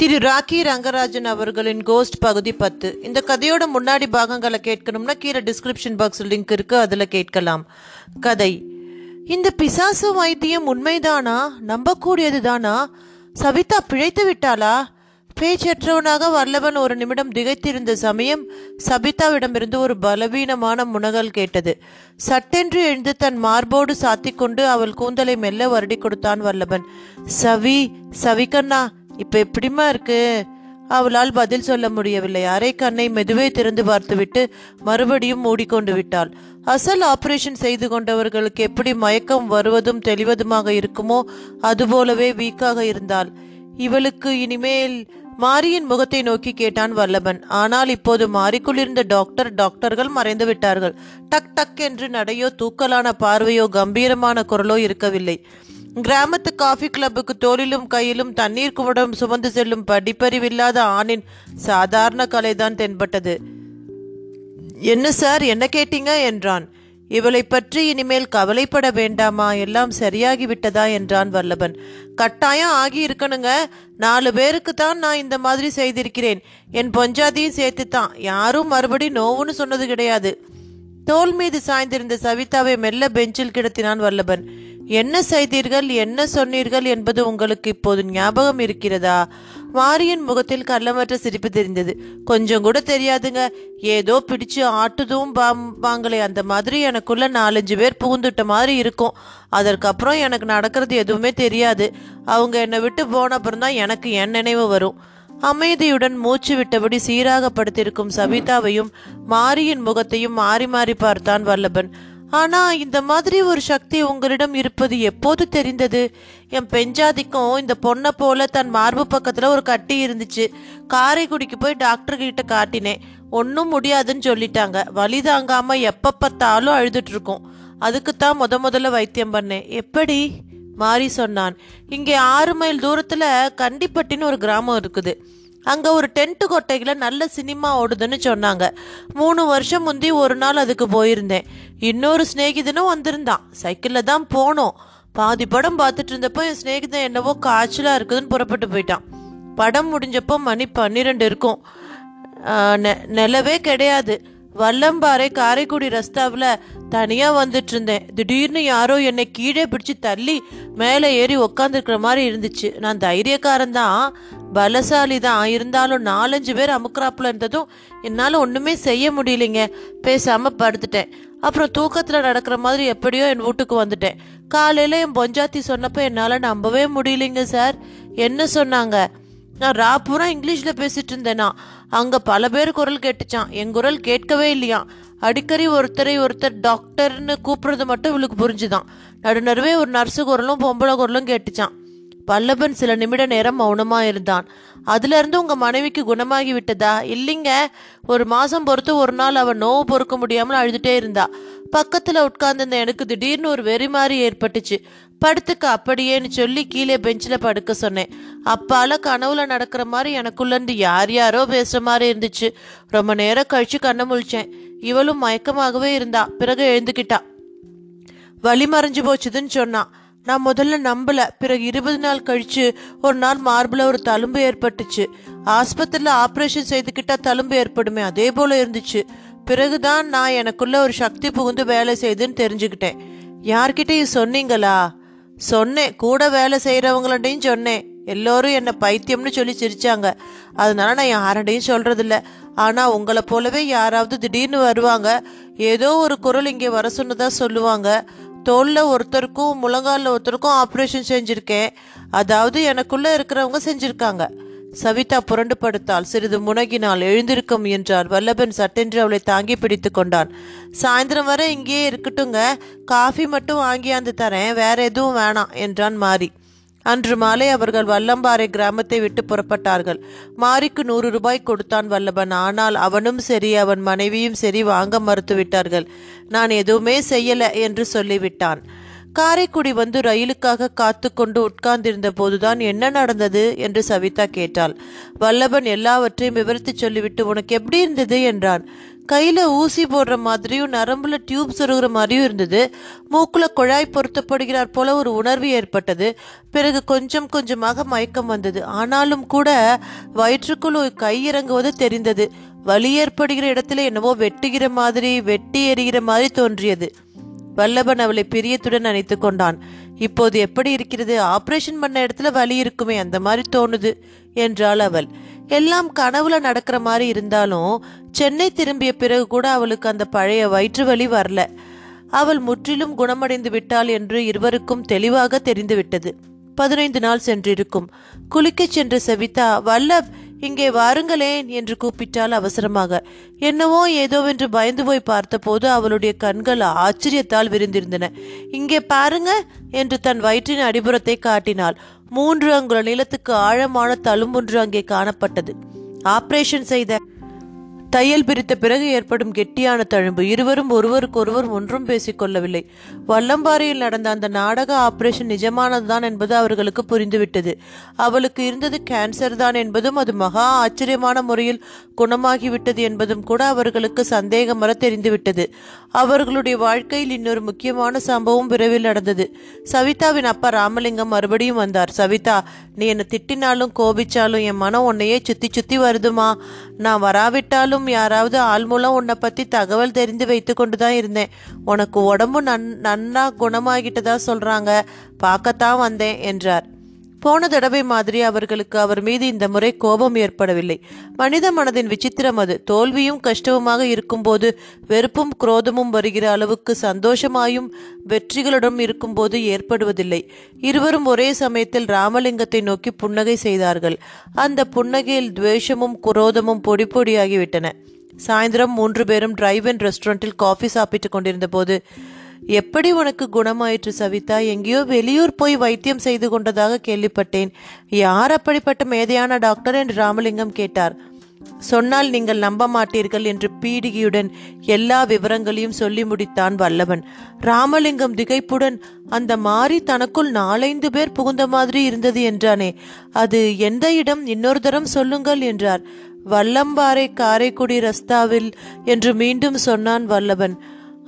திரு ராக்கி ரங்கராஜன் அவர்களின் கோஸ்ட் பகுதி பத்து. இந்த கதையோட முன்னாடி பாகங்களை கேட்கணும்னா கீழே டிஸ்கிரிப்ஷன் பாக்ஸ் லிங்க் இருக்கு அதில் கேட்கலாம். கதை. இந்த பிசாசு வைத்தியம் உண்மைதானா? நம்பக்கூடியது தானா சவிதா பிழைத்து விட்டாளா? பேச்சற்றவனாக வல்லவன் ஒரு நிமிடம் திகைத்திருந்த சமயம் சபிதாவிடமிருந்து ஒரு பலவீனமான முனகல் கேட்டது. சட்டென்று எழுந்து தன் மார்போடு சாத்திக்கொண்டு அவள் கூந்தலை மெல்ல வருடி கொடுத்தான் வல்லவன். சவி சவிகண்ணா இப்ப எப்படிம்மா இருக்கு? அவளால் பதில் சொல்ல முடியவில்லை. அரை கண்ணை மெதுவே திறந்து பார்த்துவிட்டு மறுபடியும் மூடிக்கொண்டு விட்டாள். அசல் ஆபரேஷன் செய்து கொண்டவர்களுக்கு எப்படி மயக்கம் வருவதும் தெளிவதுமாக இருக்குமோ அதுபோலவே வீக்காக இருந்தாள். இவளுக்கு இனிமேல் மாரியின் முகத்தை நோக்கி கேட்டான் வல்லபன். ஆனால் இப்போது மாறிக்குள்ளிருந்த டாக்டர் டாக்டர்கள் மறைந்து விட்டார்கள். டக் டக் என்று நடையோ தூக்கலான பார்வையோ கம்பீரமான குரலோ இருக்கவில்லை. கிராமத்து காஃபி கிளப்புக்கு தோளிலும் கையிலும் தண்ணீர் குவடம் சுமந்து செல்லும் படிப்பறிவில்லாத ஆணின் சாதாரண கலைதான் தென்பட்டது. என்ன சார் என்ன கேட்டீங்க? என்றான். இவளை பற்றி இனிமேல் கவலைப்பட வேண்டாமா? எல்லாம் சரியாகி விட்டதா என்றான் வல்லபன். கட்டாயம் ஆகி இருக்கணுங்க நாலு பேருக்கு தான் நான் இந்த மாதிரி செய்திருக்கிறேன். என் பொஞ்சாதியும் சேர்த்து தான் யாரும் மறுபடி நோவுன்னு சொன்னது கிடையாது. தோல் மீது சாய்ந்திருந்த சவிதாவை மெல்ல பெஞ்சில் கிடத்தினான் வல்லபன். என்ன செய்தீர்கள் என்ன சொன்னீர்கள் என்பது உங்களுக்கு இப்போது ஞாபகம் இருக்கிறதா? மாரியின் முகத்தில் கள்ளமற்ற சிரிப்பு தெரிந்தது. கொஞ்சம் கூட தெரியாதுங்க. ஏதோ பிடிச்சு ஆட்டுதும் வாங்களே. அந்த மாதிரி எனக்குள்ள நாலஞ்சு பேர் புகுந்துட்ட மாதிரி இருக்கும். அதற்கப்புறம் எனக்கு நடக்கிறது எதுவுமே தெரியாது. அவங்க என்னை விட்டு போன அப்புறம் தான் எனக்கு என் நினைவு வரும். அமைதியுடன் மூச்சு விட்டபடி சீராக படுத்திருக்கும் சவிதாவையும் மாரியின் முகத்தையும் மாறி மாறி பார்த்தான் வல்லபன். ஆனா இந்த மாதிரி ஒரு சக்தி உங்களிடம் இருப்பது எப்போது தெரிந்தது? என் பெஞ்சாதிக்கும் இந்த பொண்ணை போல தன் மார்பு பக்கத்துல ஒரு கட்டி இருந்துச்சு. காரைக்குடிக்கு போய் டாக்டர் கிட்ட காட்டினேன். ஒன்றும் முடியாதுன்னு சொல்லிட்டாங்க. வலி தாங்காம எப்ப பார்த்தாலும் அழுதுட்டு இருக்கோம். அதுக்குத்தான் முத முதல்ல வைத்தியம் பண்ணேன். எப்படி? மாறி சொன்னான். இங்கே ஆறு மைல் தூரத்துல கண்டிப்பட்டின்னு ஒரு கிராமம் இருக்குது. அங்கே ஒரு டென்ட் கொட்டையில் நல்ல சினிமா ஓடுதுன்னு சொன்னாங்க. மூணு வருஷம் முந்தி ஒரு நாள் அதுக்கு போயிருந்தேன். இன்னொரு சிநேகிதனும் வந்திருந்தான். சைக்கிளில் தான் போனோம். பாதி படம் பார்த்துட்டு இருந்தப்போ என் சிநேகிதன் என்னவோ காய்ச்சலாக இருக்குதுன்னு புறப்பட்டு போயிட்டான். படம் முடிஞ்சப்போ மணி பன்னிரெண்டு இருக்கும். நெ- நிலவே கிடையாது. வல்லம்பாறை காரைக்குடி ரஸ்தாவில் தனியாக வந்துட்டு இருந்தேன் திடீர்னு யாரோ என்னை கீழே பிடிச்சி தள்ளி மேலே ஏறி உக்காந்துருக்கிற மாதிரி இருந்துச்சு. நான் தைரியக்காரன் தான் பலசாலி தான் இருந்தாலும் நாலஞ்சு பேர் அமுக்கிறாப்புல இருந்ததும் என்னால் ஒன்றுமே செய்ய முடியலைங்க. பேசாமல் படுத்துட்டேன். அப்புறம் தூக்கத்தில் நடக்கிற மாதிரி எப்படியோ என் வீட்டுக்கு வந்துட்டேன். காலையில் என் பொஞ்சாத்தி சொன்னப்போ என்னால் நம்பவே முடியலைங்க சார். என்ன சொன்னாங்க? நான் ராப்பூரா இங்கிலீஷில் பேசிட்டு இருந்தேனா. அங்கே பல பேர் குரல் கேட்டுச்சான். என் குரல் கேட்கவே இல்லையாம் அடிக்கடி ஒருத்தரை ஒருத்தர் டாக்டர்னு கூப்பிடுறது மட்டும் இவளுக்கு புரிஞ்சுதான். நடுநடுவே ஒரு நர்ஸு குரலும் பொம்பளை குரலும் கேட்டுச்சான். பல்லபன் சில நிமிட நேரம் மௌனமாக இருந்தான். அதுலேருந்து உங்கள் மனைவிக்கு குணமாகி விட்டதா? இல்லைங்க. ஒரு மாதம் பொறுத்து ஒரு நாள் அவள் நோவு பொறுக்க முடியாமல் அழுதுட்டே இருந்தா. பக்கத்தில் உட்கார்ந்திருந்த எனக்கு திடீர்னு ஒரு வெறி மாதிரி ஏற்பட்டுச்சு. படுத்துக்க அப்படியேன்னு சொல்லி கீழே பெஞ்சில் படுக்க சொன்னேன். அப்பால கனவுல நடக்கிற மாதிரி எனக்குள்ளேருந்து யார் யாரோ பேசுகிற மாதிரி இருந்துச்சு. ரொம்ப நேரம் கழிச்சு கண்ணை முழிச்சேன். இவளும் மயக்கமாகவே இருந்தா. பிறகு எழுந்துக்கிட்டா. வலி மறைஞ்சு போச்சுதுன்னு சொன்னான் நான் முதல்ல நம்பல. பிறகு இருபது நாள் கழிச்சு ஒரு நாள் மார்பில் ஒரு தழும்பு ஏற்பட்டுச்சு. ஆஸ்பத்திரியில் ஆப்ரேஷன் செய்துக்கிட்டா தழும்பு ஏற்படுமே அதே போல இருந்துச்சு. பிறகுதான் நான் எனக்குள்ள ஒரு சக்தி புகுந்து வேலை செய்துன்னு தெரிஞ்சுக்கிட்டேன். யார்கிட்டயும் சொன்னீங்களா? சொன்னேன். கூட வேலை செய்கிறவங்கள்ட்டையும் சொன்னேன். எல்லோரும் என்னை பைத்தியம்னு சொல்லி சிரிச்சாங்க. அதனால நான் யார்கிட்டையும் சொல்கிறதில்ல ஆனால் உங்களை போலவே யாராவது திடீர்னு வருவாங்க. ஏதோ ஒரு குரல் இங்கே வர சொன்னதாக சொல்லுவாங்க. தோளில் ஒருத்தருக்கும் முழங்காலில் ஒருத்தருக்கும் ஆப்ரேஷன் செஞ்சுருக்கேன். அதாவது எனக்குள்ளே இருக்கிறவங்க செஞ்சுருக்காங்க. சவிதா புரண்டு படுத்தாள் சிறிது முனகினால் எழுந்திருக்கும் என்றார். வல்லபன் சட்டென்று அவளை தாங்கி பிடித்து கொண்டான். சாயந்தரம் வரை இங்கேயே இருக்கட்டுங்க. காஃபி மட்டும் வாங்கியாந்து தரேன். வேற எதுவும் வேணாம் என்றான் மாரி. அன்று மாலை அவர்கள் வல்லம்பாறை கிராமத்தை விட்டு புறப்பட்டார்கள். மாரிக்கு நூறு ரூபாய் கொடுத்தான் வல்லபன். ஆனால் அவனும் சரி அவன் மனைவியும் சரி வாங்க மறுத்துவிட்டார்கள். நான் எதுவுமே செய்யல என்று சொல்லிவிட்டான். காரைக்குடி வந்து ரயிலுக்காக காத்து கொண்டு உட்கார்ந்திருந்த போதுதான் என்ன நடந்தது என்று சவிதா கேட்டாள். வல்லபன் எல்லாவற்றையும் விவரித்து சொல்லிவிட்டு உனக்கு எப்படி இருந்தது? என்றான். கையில் ஊசி போடுற மாதிரியும் நரம்புல டியூப் சொருகிற மாதிரியும் இருந்தது. மூக்குல குழாய் பொருத்தப்படுகிறார் போல ஒரு உணர்வு ஏற்பட்டது. பிறகு கொஞ்சம் கொஞ்சமாக மயக்கம் வந்தது. ஆனாலும் கூட வயிற்றுக்குள் ஒரு கை இறங்குவது தெரிந்தது. வலி ஏற்படுகிற இடத்துல என்னவோ வெட்டுகிற மாதிரி வெட்டி எறிகிற மாதிரி தோன்றியது. வல்லபன் அவளை பிரியத்துடன் அணைத்து கொண்டான். இப்போது எப்படி இருக்கிறது? ஆபரேஷன் பண்ண இடத்துல வலி இருக்குமே அந்த மாதிரி தோணுது என்றாள் அவள். எல்லாம் கனவுல நடக்கிற மாதிரி இருந்தாலும் சென்னை திரும்பிய பிறகு கூட அவளுக்கு அந்த பழைய வயிற்று வலி வரல. அவள் முற்றிலும் குணமடைந்து விட்டாள் என்று இருவருக்கும் தெளிவாக தெரிந்துவிட்டது. பதினைந்து நாள் சென்றிருக்கும். குளிக்கச் சென்ற சவிதா வல்லப் இங்கே வாருங்களேன் என்று கூப்பிட்டாள் அவசரமாக. என்னவோ ஏதோவென்று பயந்து போய் பார்த்தபோது அவளுடைய கண்கள் ஆச்சரியத்தால் விரிந்திருந்தன. இங்கே பாருங்க என்று தன் வயிற்றின் அடிபுறத்தை காட்டினாள். மூன்று அங்குல நிலத்துக்கு ஆழமான தழும்பொன்று அங்கே காணப்பட்டது. ஆபரேஷன் செய்த தையல் பிரித்த பிறகு ஏற்படும் கெட்டியான தழும்பு. இருவரும் ஒருவருக்கொருவர் ஒன்றும் பேசிக்கொள்ளவில்லை. வல்லம்பாறையில் நடந்த அந்த நாடக ஆபரேஷன் நிஜமானதுதான் என்பது அவர்களுக்கு புரிந்துவிட்டது. அவளுக்கு இருந்தது கேன்சர் தான் என்பதும் அது மகா ஆச்சரியமான முறையில் குணமாகிவிட்டது என்பதும் கூட அவர்களுக்கு சந்தேகமர தெரிந்துவிட்டது. அவர்களுடைய வாழ்க்கையில் இன்னொரு முக்கியமான சம்பவம் விரைவில் நடந்தது. சவிதாவின் அப்பா ராமலிங்கம் மறுபடியும் வந்தார். சவிதா நீ என்னை திட்டினாலும் கோபிச்சாலும் என் மனம் உன்னையே சுத்தி சுத்தி வருதுமா? நான் வராவிட்டாலும் யாராவது ஆள் மூலம் உன்னை பத்தி தகவல் தெரிந்து வைத்து கொண்டு தான் இருந்தேன். உனக்கு உடம்பு நன் நன்னா குணமாகிட்டதா சொல்றாங்க. பார்க்கத்தான் வந்தேன் என்றார். போன தடவை மாதிரி அவர்களுக்கு அவர் மீது இந்த முறை கோபம் ஏற்படவில்லை. மனித மனதின் விசித்திரம் அது. தோல்வியும் கஷ்டமுமாக இருக்கும்போது வெறுப்பும் குரோதமும் வருகிற அளவுக்கு சந்தோஷமாயும் வெற்றிகளுடன் இருக்கும்போது ஏற்படுவதில்லை. இருவரும் ஒரே சமயத்தில் ராமலிங்கத்தை நோக்கி புன்னகை செய்தார்கள். அந்த புன்னகையில் துவேஷமும் குரோதமும் பொடி பொடியாகிவிட்டன. சாயந்தரம் மூன்று பேரும் டிரைவ் இன் ரெஸ்டாரண்டில் காஃபி சாப்பிட்டு கொண்டிருந்த போது எப்படி உனக்கு குணமாயிற்று சவிதா? எங்கேயோ வெளியூர் போய் வைத்தியம் செய்து கொண்டதாக கேள்விப்பட்டேன். யார் அப்படிப்பட்ட மேதையான டாக்டர் என்று ராமலிங்கம் கேட்டார். சொன்னால் நீங்கள் நம்ப மாட்டீர்கள் என்று பீடிகையுடன் எல்லா விவரங்களையும் சொல்லி முடித்தான் வல்லவன். ராமலிங்கம் திகைப்புடன் அந்த மாறி தனக்குள் நாலைந்து பேர் புகுந்த மாதிரி இருந்தது என்றானே அது எந்த இடம்? இன்னொரு தரம் சொல்லுங்கள் என்றார். வல்லம்பாறை காரைக்குடி ரஸ்தாவில் என்று மீண்டும் சொன்னான் வல்லவன்.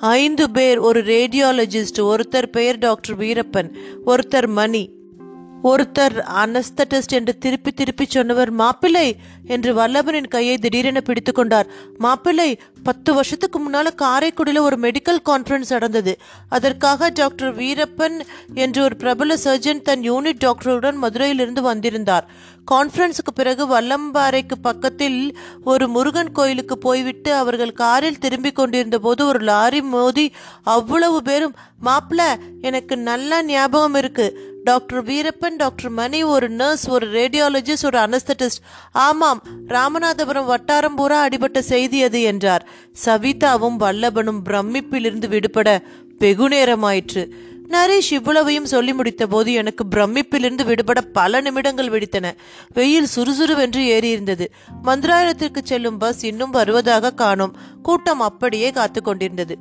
ஐந்து பேர் ஒரு ரேடியாலஜிஸ்ட் ஒருத்தர் பெயர் டாக்டர் வீரப்பன் ஒருத்தர் மணி. ஒருத்தர் அனஸ்தட்டிஸ்ட் என்று திருப்பி திருப்பி சொன்னவர் மாப்பிள்ளை என்று வல்லபனின் கையை திடீரென பிடித்து கொண்டார். மாப்பிள்ளை பத்து வருஷத்துக்கு முன்னால காரைக்குடியில் ஒரு மெடிக்கல் கான்ஃபரன்ஸ் நடந்தது. அதற்காக டாக்டர் வீரப்பன் என்று ஒரு பிரபல சர்ஜன் தன் யூனிட் டாக்டருடன் மதுரையிலிருந்து வந்திருந்தார். கான்ஃபரன்ஸுக்கு பிறகு வல்லம்பாறைக்கு பக்கத்தில் ஒரு முருகன் கோயிலுக்கு போய்விட்டு அவர்கள் காரில் திரும்பிக் கொண்டிருந்த போது ஒரு லாரி மோதி அவ்வளவு பேரும் மாப்பிள்ள எனக்கு நல்லா ஞாபகம் இருக்கு. டாக்டர் வீரப்பன் டாக்டர் மணி ஒரு நர்ஸ் ஒரு ரேடியாலஜிஸ்ட் ஒரு அனஸ்தட்டிஸ்ட். ஆமாம் ராமநாதபுரம் வட்டாரம் பூரா அடிபட்ட செய்தி அது என்றார். சவிதாவும் வல்லபனும் பிரமிப்பிலிருந்து விடுபட வெகு நேரமாயிற்று நரேஷ் இவ்வளவையும் சொல்லி முடித்த போது எனக்கு பிரமிப்பிலிருந்து விடுபட பல நிமிடங்கள் வெடித்தன. வெயில் சுறுசுறுவென்று ஏறியிருந்தது. மந்திராலயத்திற்கு செல்லும் பஸ் இன்னும் வருவதாக காணோம். கூட்டம் அப்படியே காத்து கொண்டிருந்தது.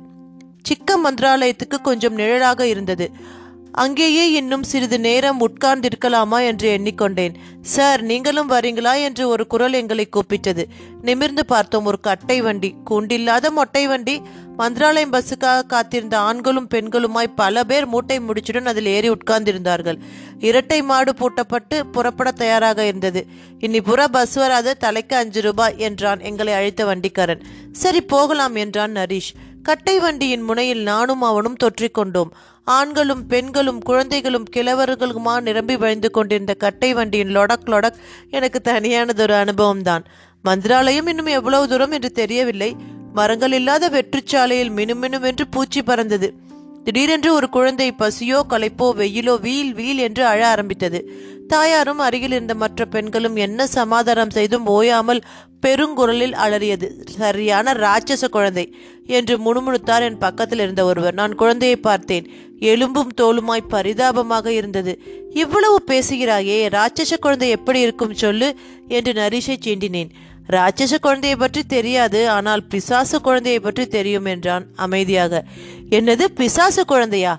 சிக்க மந்திராலயத்துக்கு கொஞ்சம் நிழலாக இருந்தது. அங்கேயே இன்னும் சிறிது நேரம் உட்கார்ந்திருக்கலாமா என்று எண்ணிக்கொண்டேன். சார் நீங்களும் வரீங்களா? என்று ஒரு குரல் எங்களை கூப்பிட்டது. நிமிர்ந்து பார்த்தோம் ஒரு கட்டை வண்டி. கூண்டில்லாத மொட்டை வண்டி. மந்திராலயம் பஸ்ஸுக்காக காத்திருந்த ஆண்களும் பெண்களுமாய் பல பேர் மூட்டை முடிச்சுடன் அதில் ஏறி உட்கார்ந்திருந்தார்கள். இரட்டை மாடு பூட்டப்பட்டு புறப்பட தயாராக இருந்தது. இனி புற பஸ் வராத தலைக்கு அஞ்சு ரூபாய் என்றான் எங்களை அழைத்த வண்டிக்காரன். சரி போகலாம் என்றான் நரீஷ். கட்டை வண்டியின் முனையில் நானும் அவனும் தொற்றிக்கொண்டோம் ஆண்களும் பெண்களும் குழந்தைகளும் கிழவர்களுமா நிரம்பி வழிந்து கொண்டிருந்த கட்டை வண்டியின் லொடக் லொடக் எனக்கு தனியானதொரு அனுபவம்தான். மந்திராலயம் இன்னும் எவ்வளவு தூரம் என்று தெரியவில்லை. மரங்கள் இல்லாத வெற்றுச்சாலையில் மினுமினுவென்று பூச்சி பறந்தது. திடீரென்று ஒரு குழந்தை பசியோ களைப்போ வெயிலோ வீல் வீல் என்று அழ ஆரம்பித்தது. தாயாரும் அருகில் இருந்த மற்ற பெண்களும் என்ன சமாதானம் செய்தும் ஓயாமல் பெருங்குரலில் அலறியது. சரியான ராட்சச குழந்தை என்று முணுமுணுத்தார் என் பக்கத்தில் இருந்த ஒருவர். நான் குழந்தையை பார்த்தேன். எலும்பும் தோலுமாய் பரிதாபமாக இருந்தது. இவ்வளவு பேசுகிறாயே ராட்சச குழந்தை எப்படி இருக்கும் சொல்லு என்று நரிஷை சீண்டினேன். ராட்சச குழந்தையை பற்றி தெரியாது ஆனால் பிசாசு குழந்தையை பற்றி தெரியும் என்றான் அமைதியாக. என்னது பிசாசு குழந்தையா?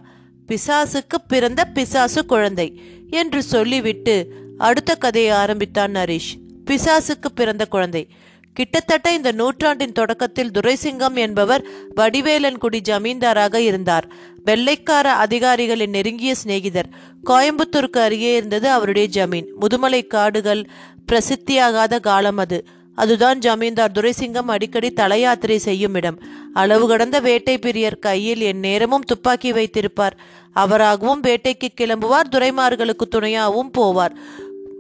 பிசாசுக்கு பிறந்த பிசாசு குழந்தை. என்று சொல்லிவிட்டு அடுத்த கதையை ஆரம்பித்தான் நரேஷ். பிசாசுக்கு பிறந்த குழந்தை. கிட்டத்தட்ட இந்த நூற்றாண்டின் தொடக்கத்தில் துரைசிங்கம் என்பவர் வடிவேலன்குடி ஜமீன்தாராக இருந்தார். வெள்ளைக்கார அதிகாரிகளின் நெருங்கிய சிநேகிதர். கோயம்புத்தூருக்கு அருகே இருந்தது அவருடைய ஜமீன். முதுமலை காடுகள் பிரசித்தியாகாத காலம் அது. அதுதான் ஜமீன்தார். துரைசிங்கம் அடிக்கடி தலையாத்திரை செய்யும் இடம். அளவு கடந்த வேட்டை பிரியர் கையில் என் நேரமும் துப்பாக்கி வைத்திருப்பார். அவராகவும் வேட்டைக்கு கிளம்புவார். துரைமார்களுக்கு துணையாகவும் போவார்.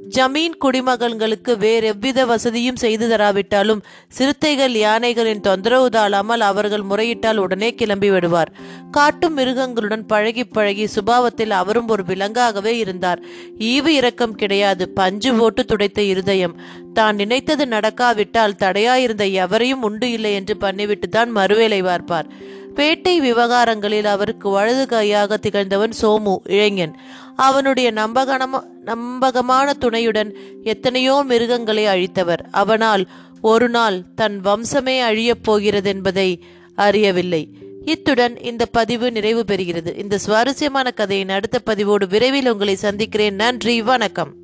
ஜமீன் குடிமகன்களுக்கு வேறு எவ்வித வசதியும் செய்து தராவிட்டாலும் சிறுத்தைகள் யானைகளின் தொந்தரவு தாழாமல் அவர்கள் முறையிட்டால் உடனே கிளம்பி விடுவார். காட்டு மிருகங்களுடன் பழகி பழகி சுபாவத்தில் அவரும் ஒரு விலங்காகவே இருந்தார். ஈவு இரக்கம் கிடையாது. பஞ்சு போட்டு துடைத்த இருதயம். தான் நினைத்தது நடக்காவிட்டால் தடையாயிருந்த எவரையும் உண்டு இல்லை என்று பண்ணிவிட்டு தான் மறுவேலை பார்ப்பார். பேட்டை விவகாரங்களில் அவருக்கு வலது கையாக திகழ்ந்தவன் சோமு இளைஞன். அவனுடைய நம்பகனம நம்பகமான துணையுடன் எத்தனையோ மிருகங்களை அழித்தவர். அவனால் ஒரு நாள் தன் வம்சமே அழியப் போகிறது என்பதை அறியவில்லை. இத்துடன் இந்த பதிவு நிறைவு பெறுகிறது. இந்த சுவாரஸ்யமான கதையின் அடுத்த பதிவோடு விரைவில் உங்களை சந்திக்கிறேன். நன்றி. வணக்கம்.